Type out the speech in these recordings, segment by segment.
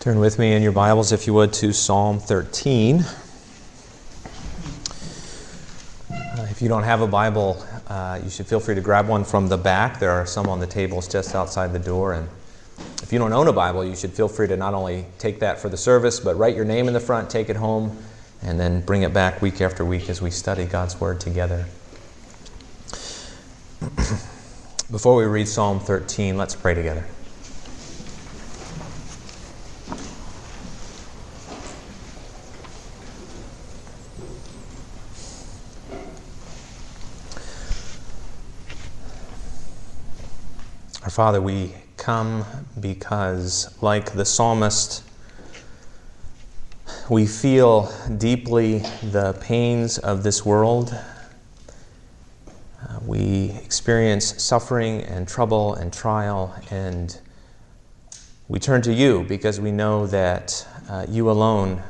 Turn with me in your Bibles, if you would, to Psalm 13. Uh, if you don't have a Bible, uh, you should feel free to grab one from the back. There are some on the tables just outside the door. And if you don't own a Bible, you should feel free to not only take that for the service, but write your name in the front, take it home, and then bring it back week after week as we study God's Word together. Before we read Psalm 13, let's pray together. Father, we come because, like the psalmist, we feel deeply the pains of this world. Uh, we experience suffering and trouble and trial, and we turn to you because we know that uh, you alone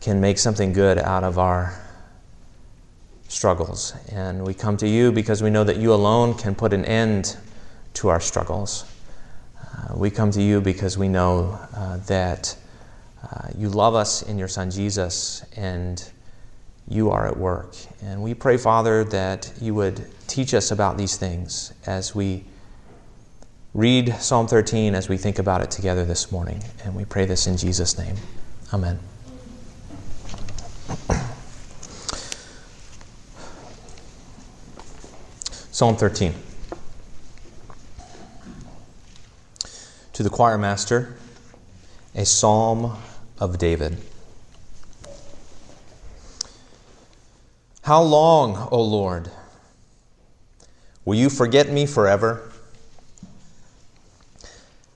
can make something good out of our struggles. And we come to you because we know that you alone can put an end to our struggles. Uh, we come to you because we know uh, that uh, you love us in your Son Jesus and you are at work. And we pray, Father, that you would teach us about these things as we read Psalm 13, as we think about it together this morning. And we pray this in Jesus' name. Amen. Psalm 13. To the choir master a psalm of David. How long, O Lord, will you forget me forever?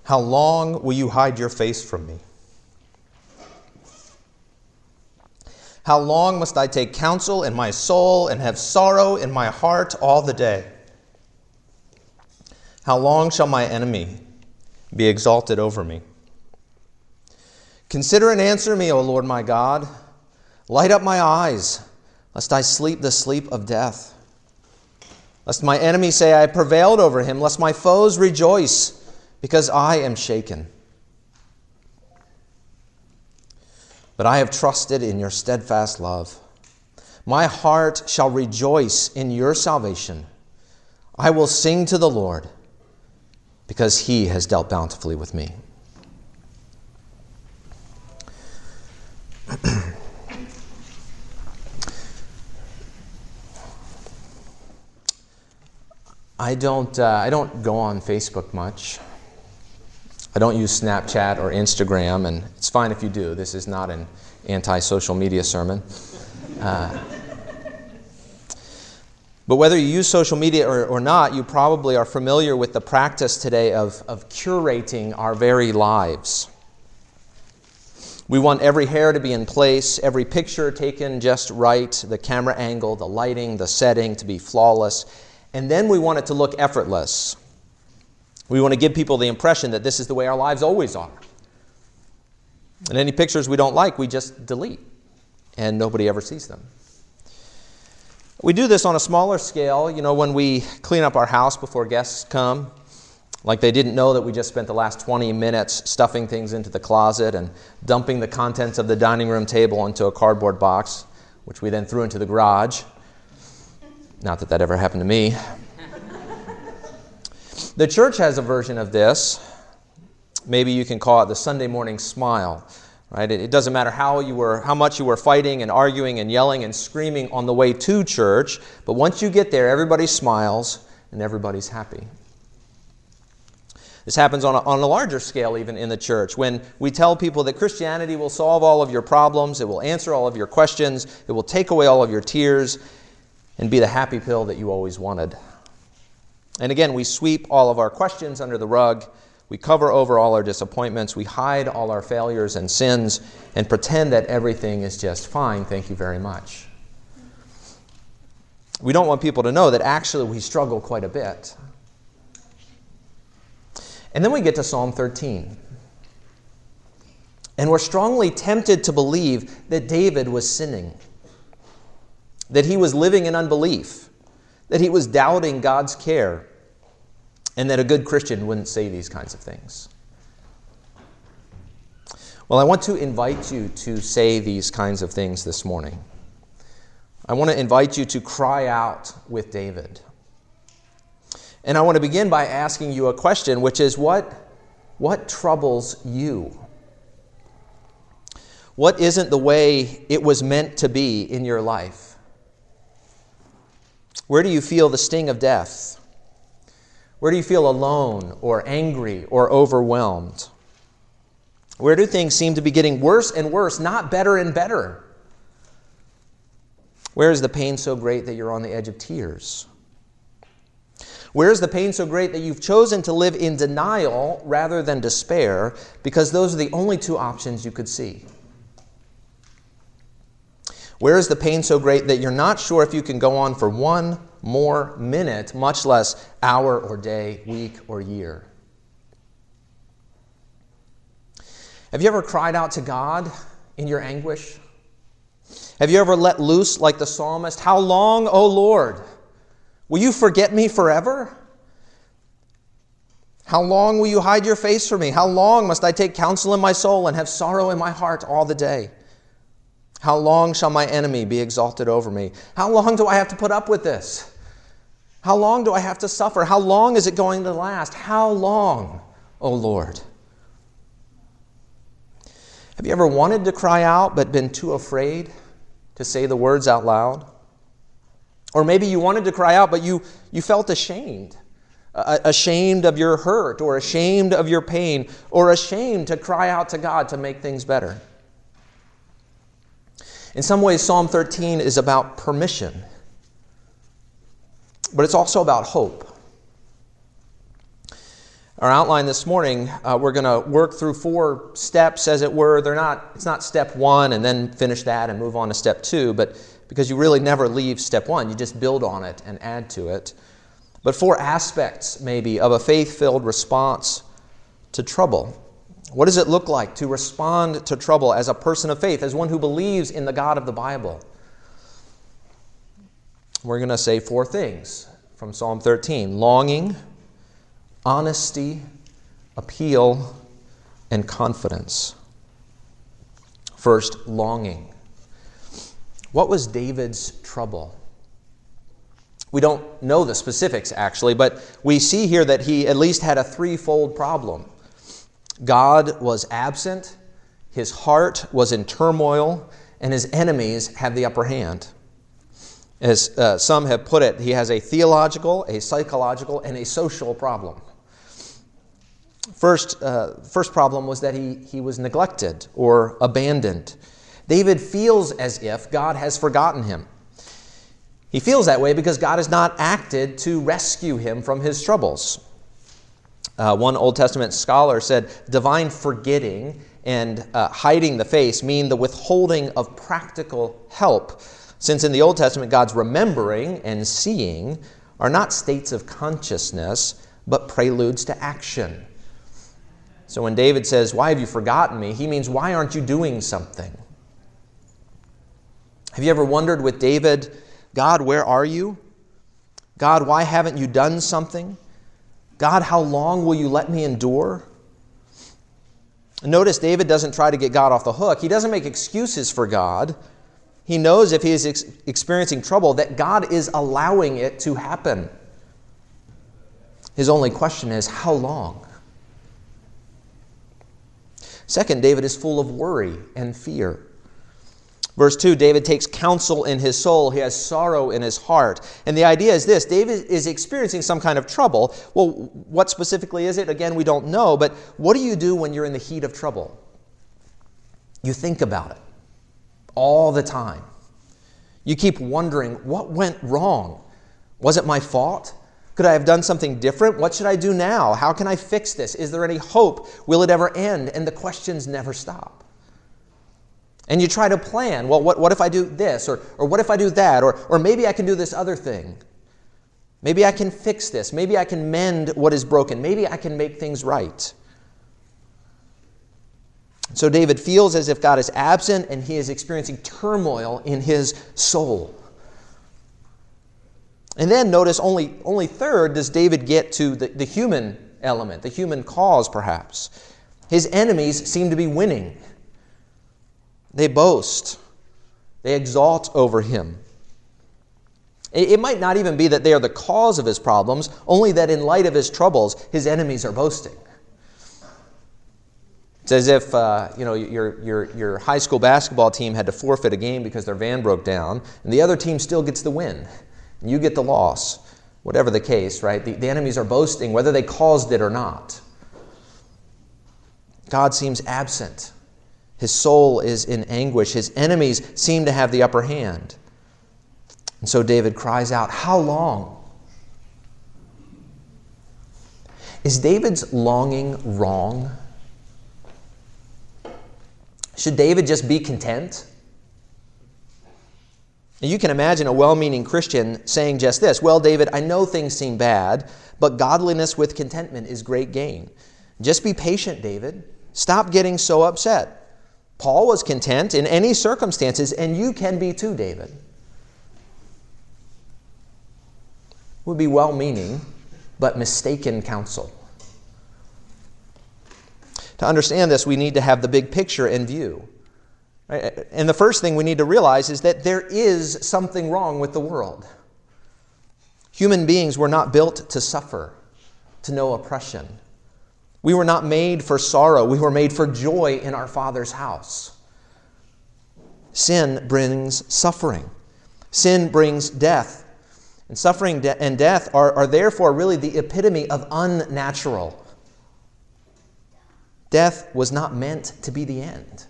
How long will you hide your face from me? How long must I take counsel in my soul and have sorrow in my heart all the day? How long shall my enemy be exalted over me. Consider and answer me, O Lord my God. Light up my eyes, lest I sleep the sleep of death. Lest my enemy say, I prevailed over him, lest my foes rejoice, because I am shaken. But I have trusted in your steadfast love. My heart shall rejoice in your salvation. I will sing to the Lord because he has dealt bountifully with me. I don't, uh, I don't go on Facebook much. I don't use Snapchat or Instagram, and it's fine if you do. This is not an anti social media sermon. Uh, but whether you use social media or, or not, you probably are familiar with the practice today of, of curating our very lives. We want every hair to be in place, every picture taken just right, the camera angle, the lighting, the setting to be flawless, and then we want it to look effortless. We want to give people the impression that this is the way our lives always are. And any pictures we don't like, we just delete, and nobody ever sees them. We do this on a smaller scale, you know, when we clean up our house before guests come. Like they didn't know that we just spent the last 20 minutes stuffing things into the closet and dumping the contents of the dining room table into a cardboard box, which we then threw into the garage. Not that that ever happened to me. the church has a version of this. Maybe you can call it the Sunday morning smile right? It, doesn't matter how you were how much you were fighting and arguing and yelling and screaming on the way to church but once you get there everybody smiles and everybody's happy. This happens on a, on a larger scale even in the church. When we tell people that christianity will solve all of your problems it will answer all of your questions it will take away all of your tears and be the happy pill that you always wanted. And again we sweep all of our questions under the rug we cover over all our disappointments. We hide all our failures and sins and pretend that everything is just fine. Thank you very much. We don't want people to know that actually we struggle quite a bit. And then we get to Psalm 13. And we're strongly tempted to believe that David was sinning, that he was living in unbelief, that he was doubting God's care and that a good Christian wouldn't say these kinds of things. Well, I want to invite you to say these kinds of things this morning. I want to invite you to cry out with David. And I want to begin by asking you a question, which is what, what troubles you? What isn't the way it was meant to be in your life? Where do you feel the sting of death? Where do you feel alone or angry or overwhelmed? Where do things seem to be getting worse and worse, not better and better? Where is the pain so great that you're on the edge of tears? Where is the pain so great that you've chosen to live in denial rather than despair because those are the only two options you could see? Where is the pain so great that you're not sure if you can go on for one more minute, much less hour or day, week or year? Have you ever cried out to God in your anguish? Have you ever let loose like the psalmist? How long, O Lord? Will you forget me forever? How long will you hide your face from me? How long must I take counsel in my soul and have sorrow in my heart all the day? How long shall my enemy be exalted over me? How long do I have to put up with this? How long do I have to suffer? How long is it going to last? How long, O Lord? Have you ever wanted to cry out but been too afraid to say the words out loud? Or maybe you wanted to cry out but you, you felt ashamed. ashamed of your hurt, or ashamed of your pain, or ashamed to cry out to God to make things better. In some ways, Psalm 13 is about permission, but it's also about hope. Our outline this morning, uh, we're going to work through four steps, as it were. They're not, it's not step one and then finish that and move on to step two, but because you really never leave step one, you just build on it and add to it. But four aspects, maybe, of a faith filled response to trouble. What does it look like to respond to trouble as a person of faith, as one who believes in the God of the Bible? We're going to say four things from Psalm 13 longing honesty, appeal, and confidence. First, longing. What was David's trouble? We don't know the specifics actually, but we see here that he at least had a threefold problem. God was absent, his heart was in turmoil, and his enemies had the upper hand. As uh, some have put it, he has a theological, a psychological, and a social problem. First, uh, first problem was that he, he was neglected or abandoned. David feels as if God has forgotten him. He feels that way because God has not acted to rescue him from his troubles. Uh, one Old Testament scholar said divine forgetting and uh, hiding the face mean the withholding of practical help, since in the Old Testament, God's remembering and seeing are not states of consciousness, but preludes to action. So when David says, Why have you forgotten me? he means, Why aren't you doing something? Have you ever wondered with David, God, where are you? God, why haven't you done something? God, how long will you let me endure? Notice David doesn't try to get God off the hook. He doesn't make excuses for God. He knows if he is ex- experiencing trouble that God is allowing it to happen. His only question is, how long? Second, David is full of worry and fear. Verse 2 David takes counsel in his soul, he has sorrow in his heart. And the idea is this David is experiencing some kind of trouble. Well, what specifically is it? Again, we don't know, but what do you do when you're in the heat of trouble? You think about it all the time. You keep wondering, what went wrong? Was it my fault? Could I have done something different? What should I do now? How can I fix this? Is there any hope? Will it ever end? And the questions never stop. And you try to plan well, what, what if I do this? Or, or what if I do that? Or, or maybe I can do this other thing. Maybe I can fix this. Maybe I can mend what is broken. Maybe I can make things right. So David feels as if God is absent and he is experiencing turmoil in his soul. And then notice only, only third does David get to the, the human element, the human cause, perhaps. His enemies seem to be winning. They boast, they exalt over him. It might not even be that they are the cause of his problems, only that in light of his troubles, his enemies are boasting. It's as if uh, you know your, your, your high school basketball team had to forfeit a game because their van broke down, and the other team still gets the win. And you get the loss. Whatever the case, right? The, the enemies are boasting, whether they caused it or not. God seems absent. His soul is in anguish. His enemies seem to have the upper hand. And so David cries out, How long? Is David's longing wrong? Should David just be content? You can imagine a well meaning Christian saying just this Well, David, I know things seem bad, but godliness with contentment is great gain. Just be patient, David. Stop getting so upset. Paul was content in any circumstances, and you can be too, David. Would be well meaning, but mistaken counsel. To understand this, we need to have the big picture in view. And the first thing we need to realize is that there is something wrong with the world. Human beings were not built to suffer, to know oppression. We were not made for sorrow, we were made for joy in our Father's house. Sin brings suffering, sin brings death. And suffering and death are, are therefore really the epitome of unnatural. Death was not meant to be the end.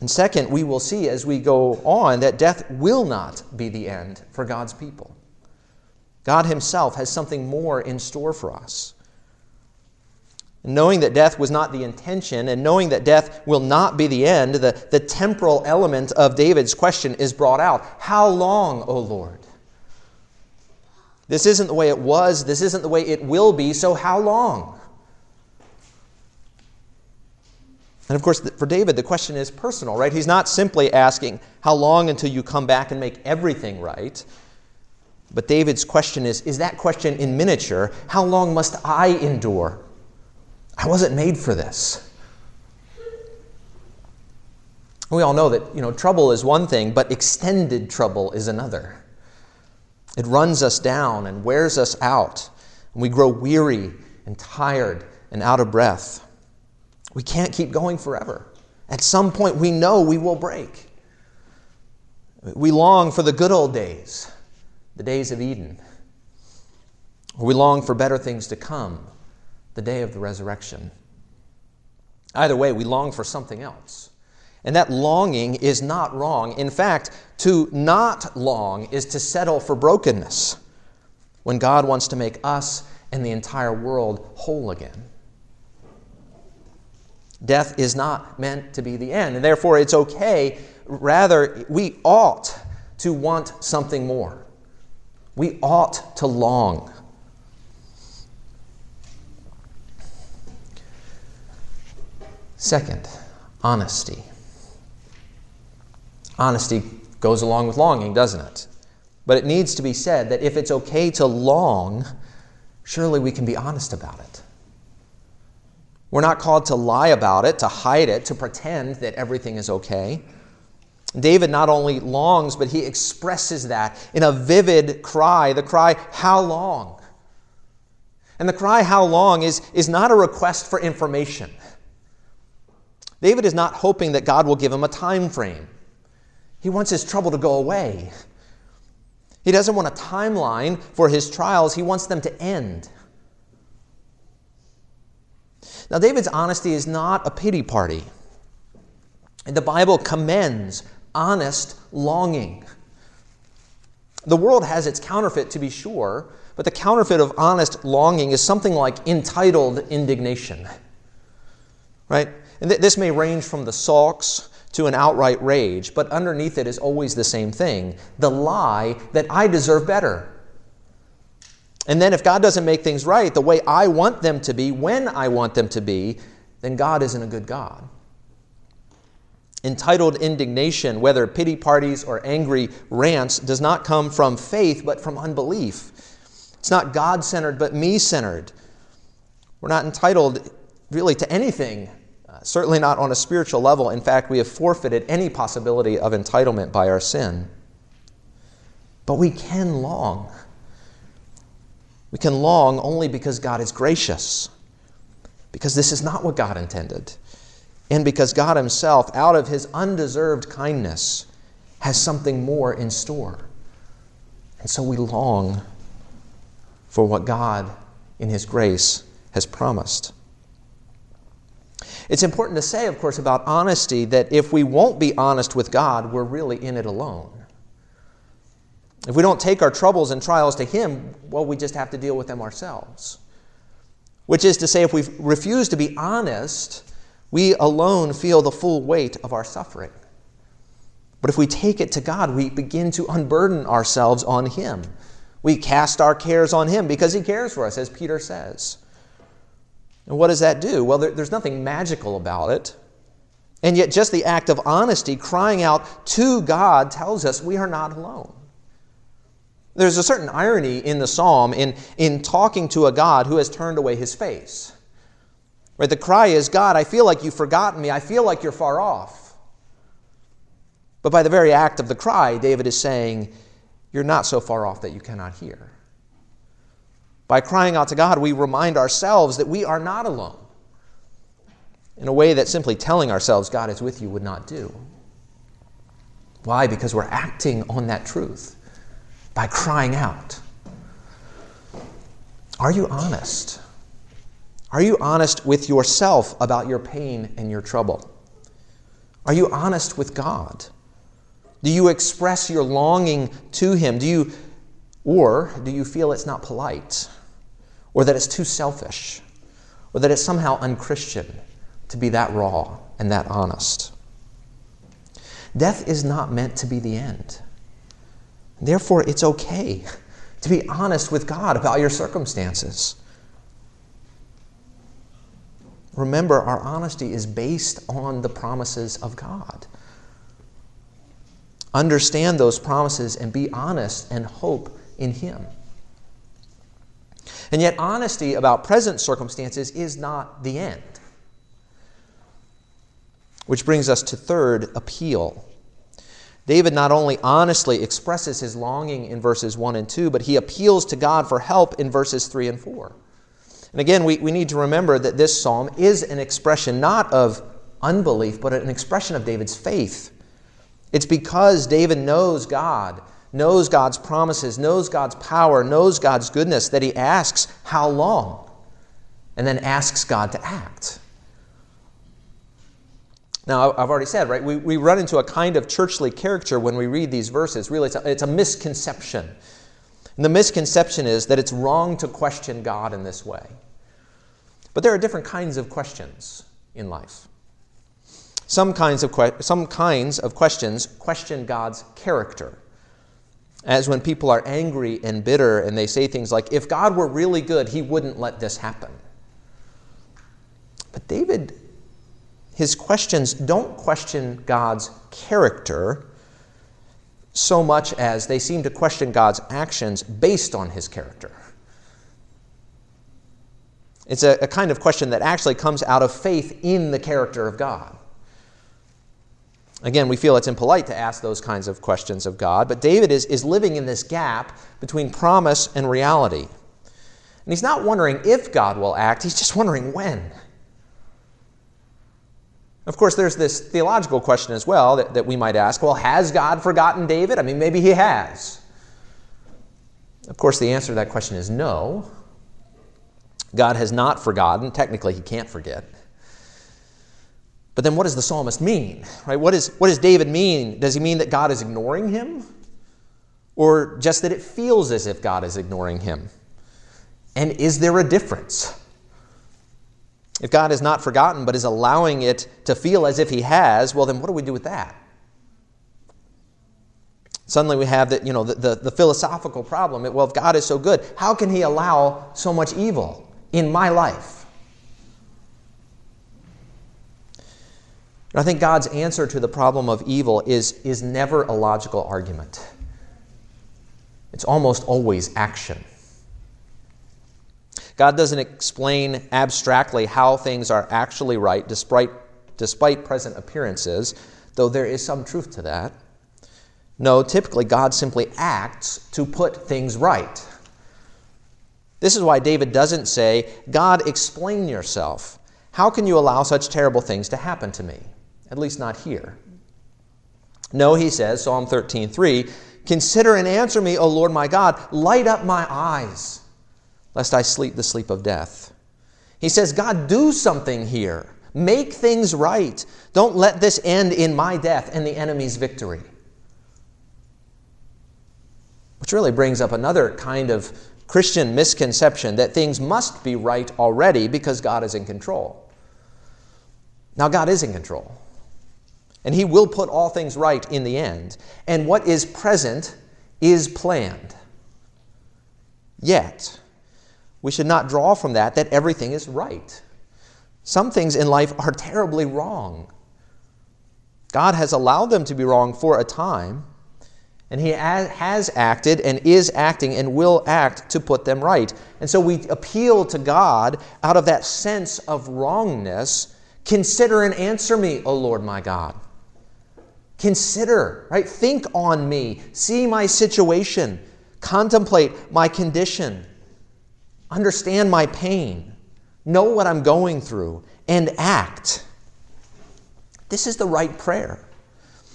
And second, we will see as we go on that death will not be the end for God's people. God Himself has something more in store for us. Knowing that death was not the intention and knowing that death will not be the end, the, the temporal element of David's question is brought out. How long, O Lord? This isn't the way it was, this isn't the way it will be, so how long? And of course, for David, the question is personal, right? He's not simply asking, How long until you come back and make everything right? But David's question is Is that question in miniature? How long must I endure? I wasn't made for this. We all know that you know, trouble is one thing, but extended trouble is another. It runs us down and wears us out, and we grow weary and tired and out of breath. We can't keep going forever. At some point, we know we will break. We long for the good old days, the days of Eden. We long for better things to come, the day of the resurrection. Either way, we long for something else. And that longing is not wrong. In fact, to not long is to settle for brokenness when God wants to make us and the entire world whole again. Death is not meant to be the end, and therefore it's okay. Rather, we ought to want something more. We ought to long. Second, honesty. Honesty goes along with longing, doesn't it? But it needs to be said that if it's okay to long, surely we can be honest about it. We're not called to lie about it, to hide it, to pretend that everything is okay. David not only longs, but he expresses that in a vivid cry the cry, How long? And the cry, How long, is, is not a request for information. David is not hoping that God will give him a time frame. He wants his trouble to go away. He doesn't want a timeline for his trials, he wants them to end. Now, David's honesty is not a pity party. The Bible commends honest longing. The world has its counterfeit, to be sure, but the counterfeit of honest longing is something like entitled indignation. Right? And th- this may range from the sulks to an outright rage, but underneath it is always the same thing the lie that I deserve better. And then if God doesn't make things right the way I want them to be, when I want them to be, then God isn't a good God. Entitled indignation, whether pity parties or angry rants, does not come from faith but from unbelief. It's not God centered but me centered. We're not entitled really to anything uh, certainly not on a spiritual level. In fact, we have forfeited any possibility of entitlement by our sin. But we can long. We can long only because God is gracious, because this is not what God intended, and because God Himself, out of His undeserved kindness, has something more in store. And so we long for what God, in His grace, has promised. It's important to say, of course, about honesty that if we won't be honest with God, we're really in it alone. If we don't take our troubles and trials to Him, well, we just have to deal with them ourselves. Which is to say, if we refuse to be honest, we alone feel the full weight of our suffering. But if we take it to God, we begin to unburden ourselves on Him. We cast our cares on Him because He cares for us, as Peter says. And what does that do? Well, there, there's nothing magical about it. And yet, just the act of honesty, crying out to God, tells us we are not alone. There's a certain irony in the psalm in, in talking to a God who has turned away his face. Right? The cry is, God, I feel like you've forgotten me. I feel like you're far off. But by the very act of the cry, David is saying, You're not so far off that you cannot hear. By crying out to God, we remind ourselves that we are not alone in a way that simply telling ourselves God is with you would not do. Why? Because we're acting on that truth by crying out. Are you honest? Are you honest with yourself about your pain and your trouble? Are you honest with God? Do you express your longing to Him? Do you, or do you feel it's not polite? or that it's too selfish, or that it's somehow unchristian to be that raw and that honest. Death is not meant to be the end. Therefore, it's okay to be honest with God about your circumstances. Remember, our honesty is based on the promises of God. Understand those promises and be honest and hope in Him. And yet, honesty about present circumstances is not the end. Which brings us to third appeal. David not only honestly expresses his longing in verses 1 and 2, but he appeals to God for help in verses 3 and 4. And again, we, we need to remember that this psalm is an expression not of unbelief, but an expression of David's faith. It's because David knows God knows God's promises, knows God's power, knows God's goodness, that he asks, How long? And then asks God to act. Now, I've already said, right, we, we run into a kind of churchly caricature when we read these verses. Really, it's a, it's a misconception. And the misconception is that it's wrong to question God in this way. But there are different kinds of questions in life. Some kinds of, que- some kinds of questions question God's character as when people are angry and bitter and they say things like, if God were really good, he wouldn't let this happen. But David, his questions don't question God's character so much as they seem to question God's actions based on his character. It's a, a kind of question that actually comes out of faith in the character of God. Again, we feel it's impolite to ask those kinds of questions of God, but David is, is living in this gap between promise and reality. And he's not wondering if God will act, he's just wondering when. Of course, there's this theological question as well that, that we might ask well, has God forgotten David? I mean, maybe he has. Of course, the answer to that question is no. God has not forgotten. Technically, he can't forget. But then what does the psalmist mean? Right? What, is, what does David mean? Does he mean that God is ignoring him? Or just that it feels as if God is ignoring him? And is there a difference? If God has not forgotten but is allowing it to feel as if he has, well, then what do we do with that? Suddenly we have the, you know, the, the, the philosophical problem. Well, if God is so good, how can he allow so much evil in my life? And I think God's answer to the problem of evil is, is never a logical argument, it's almost always action. God doesn't explain abstractly how things are actually right, despite, despite present appearances, though there is some truth to that. No, typically God simply acts to put things right. This is why David doesn't say, God, explain yourself. How can you allow such terrible things to happen to me? At least not here. No, he says, Psalm 13:3, Consider and answer me, O Lord my God. Light up my eyes, lest I sleep the sleep of death. He says, God, do something here. Make things right. Don't let this end in my death and the enemy's victory. Which really brings up another kind of Christian misconception that things must be right already because God is in control. Now, God is in control, and He will put all things right in the end, and what is present is planned. Yet, we should not draw from that that everything is right. Some things in life are terribly wrong. God has allowed them to be wrong for a time, and He has acted and is acting and will act to put them right. And so we appeal to God out of that sense of wrongness. Consider and answer me, O Lord my God. Consider, right? Think on me. See my situation. Contemplate my condition. Understand my pain. Know what I'm going through and act. This is the right prayer.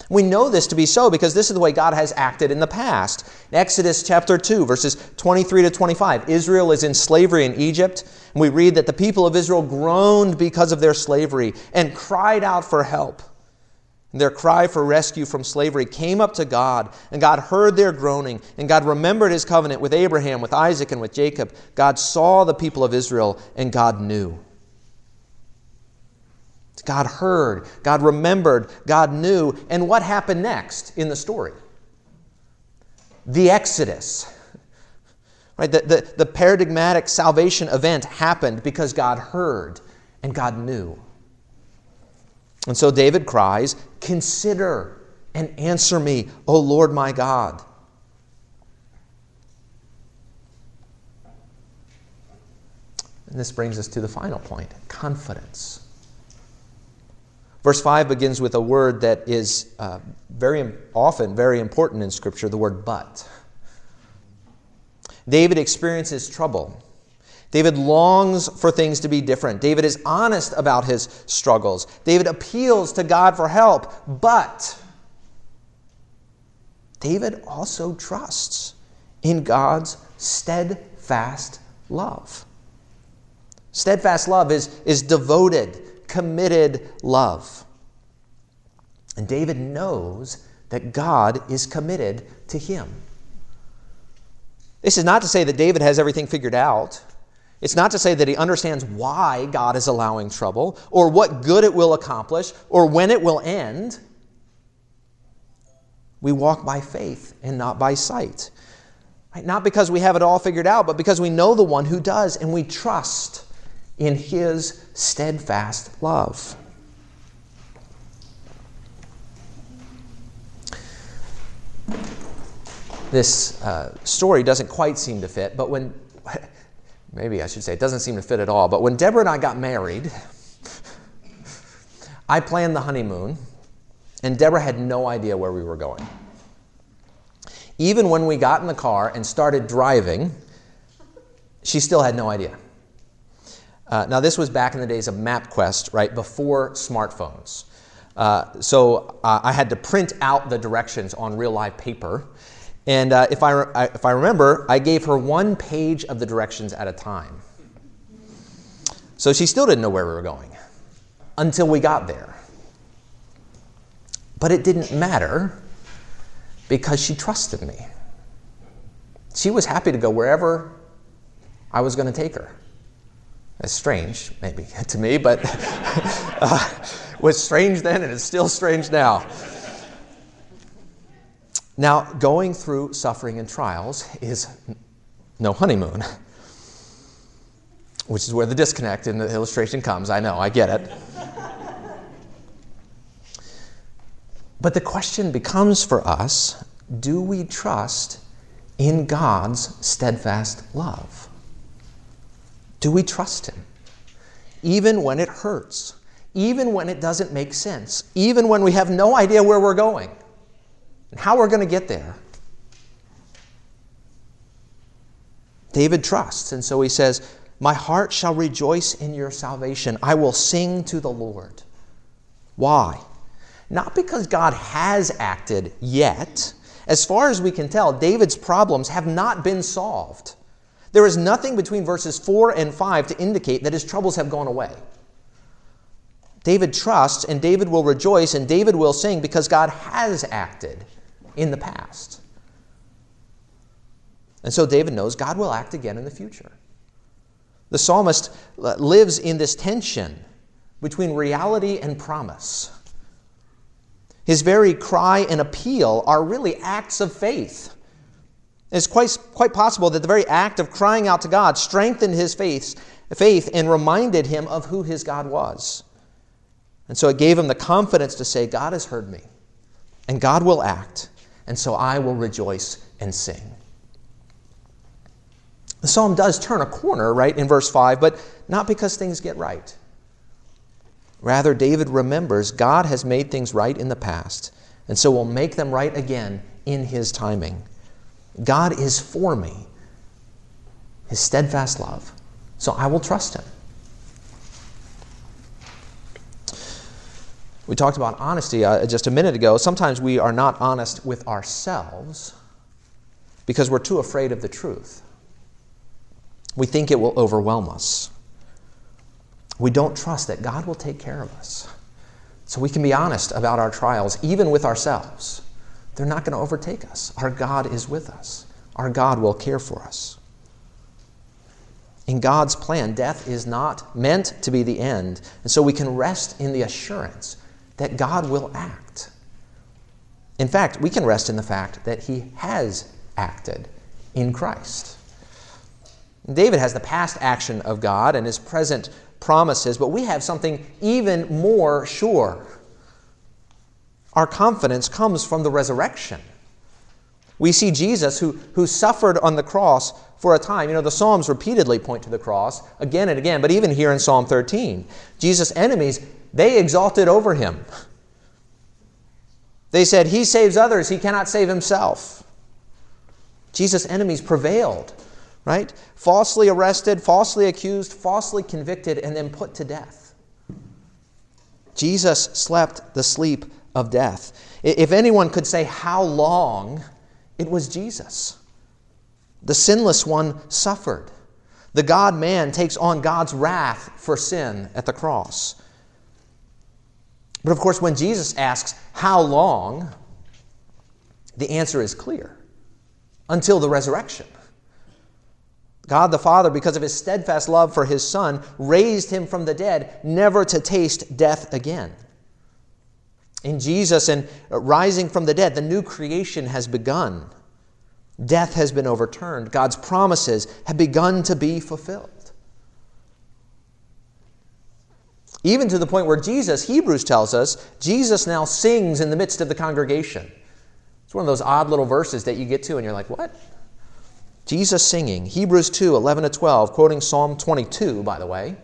We know this to be so because this is the way God has acted in the past. In Exodus chapter 2, verses 23 to 25, Israel is in slavery in Egypt, and we read that the people of Israel groaned because of their slavery and cried out for help. Their cry for rescue from slavery came up to God, and God heard their groaning, and God remembered his covenant with Abraham, with Isaac, and with Jacob. God saw the people of Israel, and God knew. God heard, God remembered, God knew. And what happened next in the story? The Exodus. Right? The, the, the paradigmatic salvation event happened because God heard and God knew. And so David cries, Consider and answer me, O Lord my God. And this brings us to the final point confidence. Verse 5 begins with a word that is uh, very often very important in Scripture the word but. David experiences trouble. David longs for things to be different. David is honest about his struggles. David appeals to God for help, but David also trusts in God's steadfast love. Steadfast love is, is devoted, committed love. And David knows that God is committed to him. This is not to say that David has everything figured out. It's not to say that he understands why God is allowing trouble, or what good it will accomplish, or when it will end. We walk by faith and not by sight. Right? Not because we have it all figured out, but because we know the one who does, and we trust in his steadfast love. This uh, story doesn't quite seem to fit, but when, maybe I should say, it doesn't seem to fit at all, but when Deborah and I got married, I planned the honeymoon, and Deborah had no idea where we were going. Even when we got in the car and started driving, she still had no idea. Uh, now, this was back in the days of MapQuest, right, before smartphones. Uh, so uh, I had to print out the directions on real live paper. And uh, if, I, I, if I remember, I gave her one page of the directions at a time. So she still didn't know where we were going until we got there. But it didn't matter because she trusted me. She was happy to go wherever I was going to take her. It's strange, maybe, to me, but uh, was strange then and it's still strange now. Now, going through suffering and trials is no honeymoon, which is where the disconnect in the illustration comes. I know, I get it. but the question becomes for us do we trust in God's steadfast love? Do we trust Him? Even when it hurts, even when it doesn't make sense, even when we have no idea where we're going and how are we're going to get there. David trusts, and so he says, My heart shall rejoice in your salvation. I will sing to the Lord. Why? Not because God has acted yet. As far as we can tell, David's problems have not been solved. There is nothing between verses 4 and 5 to indicate that his troubles have gone away. David trusts, and David will rejoice, and David will sing because God has acted in the past. And so David knows God will act again in the future. The psalmist uh, lives in this tension between reality and promise. His very cry and appeal are really acts of faith. It's quite, quite possible that the very act of crying out to God strengthened his faith, faith and reminded him of who his God was. And so it gave him the confidence to say, God has heard me, and God will act, and so I will rejoice and sing. The psalm does turn a corner, right, in verse 5, but not because things get right. Rather, David remembers God has made things right in the past, and so will make them right again in his timing. God is for me, his steadfast love, so I will trust him. We talked about honesty uh, just a minute ago. Sometimes we are not honest with ourselves because we're too afraid of the truth. We think it will overwhelm us. We don't trust that God will take care of us. So we can be honest about our trials, even with ourselves. They're not going to overtake us. Our God is with us, our God will care for us. In God's plan, death is not meant to be the end. And so we can rest in the assurance that God will act. In fact, we can rest in the fact that He has acted in Christ. David has the past action of God and his present promises, but we have something even more sure. Our confidence comes from the resurrection. We see Jesus who, who suffered on the cross for a time. You know, the Psalms repeatedly point to the cross again and again, but even here in Psalm 13, Jesus' enemies they exalted over him. They said, He saves others, he cannot save himself. Jesus' enemies prevailed, right? Falsely arrested, falsely accused, falsely convicted, and then put to death. Jesus slept the sleep of death. If anyone could say how long, it was Jesus. The sinless one suffered. The God man takes on God's wrath for sin at the cross. But of course, when Jesus asks, How long? the answer is clear until the resurrection. God the Father, because of his steadfast love for his Son, raised him from the dead, never to taste death again. In Jesus and rising from the dead, the new creation has begun. Death has been overturned. God's promises have begun to be fulfilled. Even to the point where Jesus, Hebrews tells us, Jesus now sings in the midst of the congregation. It's one of those odd little verses that you get to and you're like, what? Jesus singing. Hebrews 2 11 to 12, quoting Psalm 22, by the way,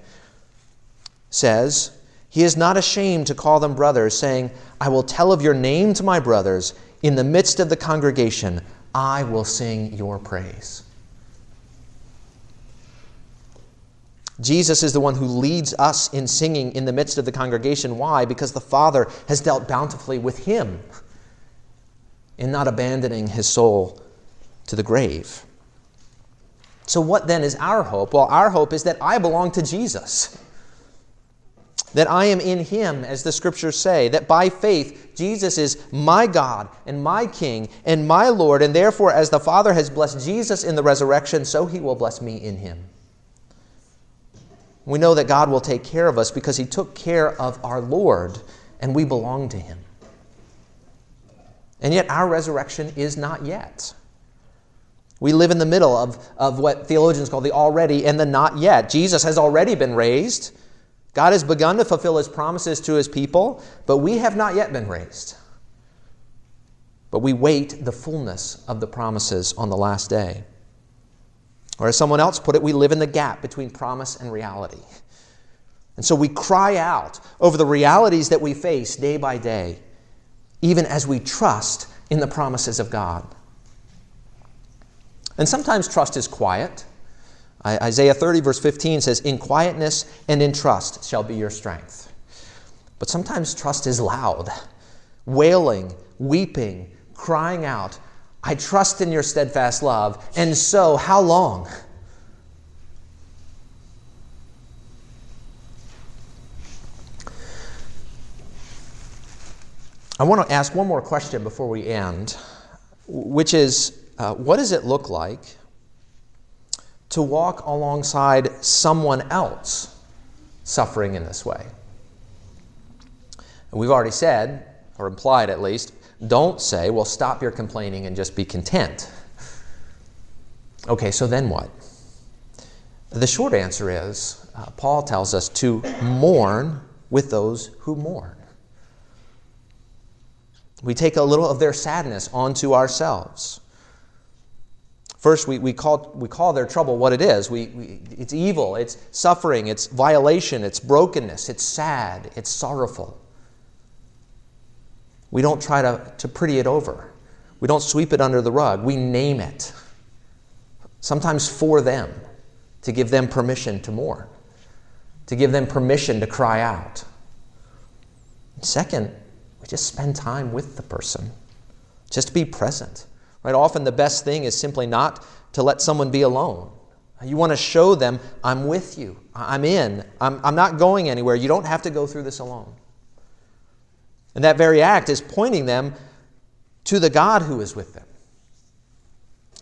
says, He is not ashamed to call them brothers, saying, I will tell of your name to my brothers. In the midst of the congregation, I will sing your praise. Jesus is the one who leads us in singing in the midst of the congregation. Why? Because the Father has dealt bountifully with him in not abandoning his soul to the grave. So, what then is our hope? Well, our hope is that I belong to Jesus. That I am in him, as the scriptures say, that by faith Jesus is my God and my King and my Lord, and therefore, as the Father has blessed Jesus in the resurrection, so he will bless me in him. We know that God will take care of us because He took care of our Lord and we belong to Him. And yet, our resurrection is not yet. We live in the middle of, of what theologians call the already and the not yet. Jesus has already been raised. God has begun to fulfill His promises to His people, but we have not yet been raised. But we wait the fullness of the promises on the last day. Or as someone else put it, we live in the gap between promise and reality. And so we cry out over the realities that we face day by day, even as we trust in the promises of God. And sometimes trust is quiet. Isaiah 30, verse 15 says, In quietness and in trust shall be your strength. But sometimes trust is loud, wailing, weeping, crying out, I trust in your steadfast love. And so, how long? I want to ask one more question before we end, which is uh, what does it look like to walk alongside someone else suffering in this way? We've already said, or implied at least, don't say, well, stop your complaining and just be content. Okay, so then what? The short answer is uh, Paul tells us to mourn with those who mourn. We take a little of their sadness onto ourselves. First, we, we, call, we call their trouble what it is. We, we, it's evil, it's suffering, it's violation, it's brokenness, it's sad, it's sorrowful. We don't try to, to pretty it over. We don't sweep it under the rug. We name it. Sometimes for them, to give them permission to mourn, to give them permission to cry out. Second, we just spend time with the person, just be present. Right? Often the best thing is simply not to let someone be alone. You want to show them, I'm with you, I'm in, I'm, I'm not going anywhere. You don't have to go through this alone. And that very act is pointing them to the God who is with them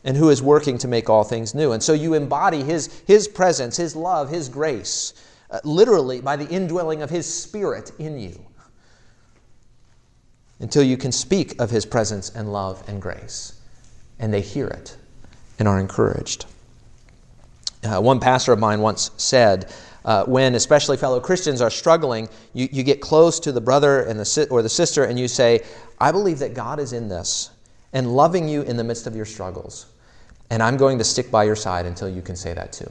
and who is working to make all things new. And so you embody His, his presence, His love, His grace, uh, literally by the indwelling of His Spirit in you until you can speak of His presence and love and grace. And they hear it and are encouraged. Uh, one pastor of mine once said, uh, when especially fellow Christians are struggling, you, you get close to the brother and the, or the sister and you say, I believe that God is in this and loving you in the midst of your struggles. And I'm going to stick by your side until you can say that too.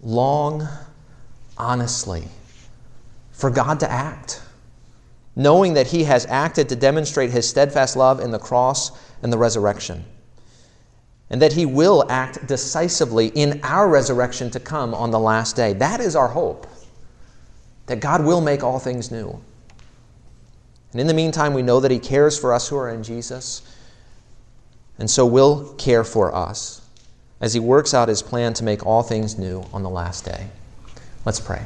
Long, honestly, for God to act, knowing that He has acted to demonstrate His steadfast love in the cross and the resurrection and that He will act decisively in our resurrection to come on the last day. That is our hope, that God will make all things new. And in the meantime, we know that He cares for us who are in Jesus, and so will care for us as He works out His plan to make all things new on the last day. Let's pray.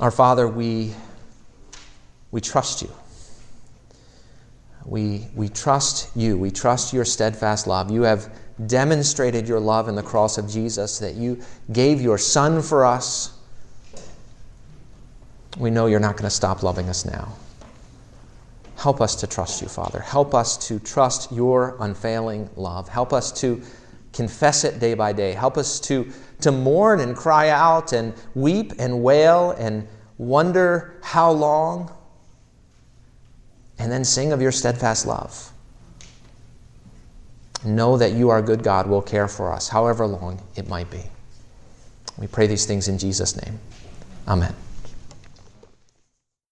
Our Father, we we trust you. We, we trust you. We trust your steadfast love. You have demonstrated your love in the cross of Jesus, that you gave your Son for us. We know you're not going to stop loving us now. Help us to trust you, Father. Help us to trust your unfailing love. Help us to confess it day by day. Help us to, to mourn and cry out and weep and wail and wonder how long and then sing of your steadfast love. Know that you, our good God, will care for us, however long it might be. We pray these things in Jesus' name. Amen.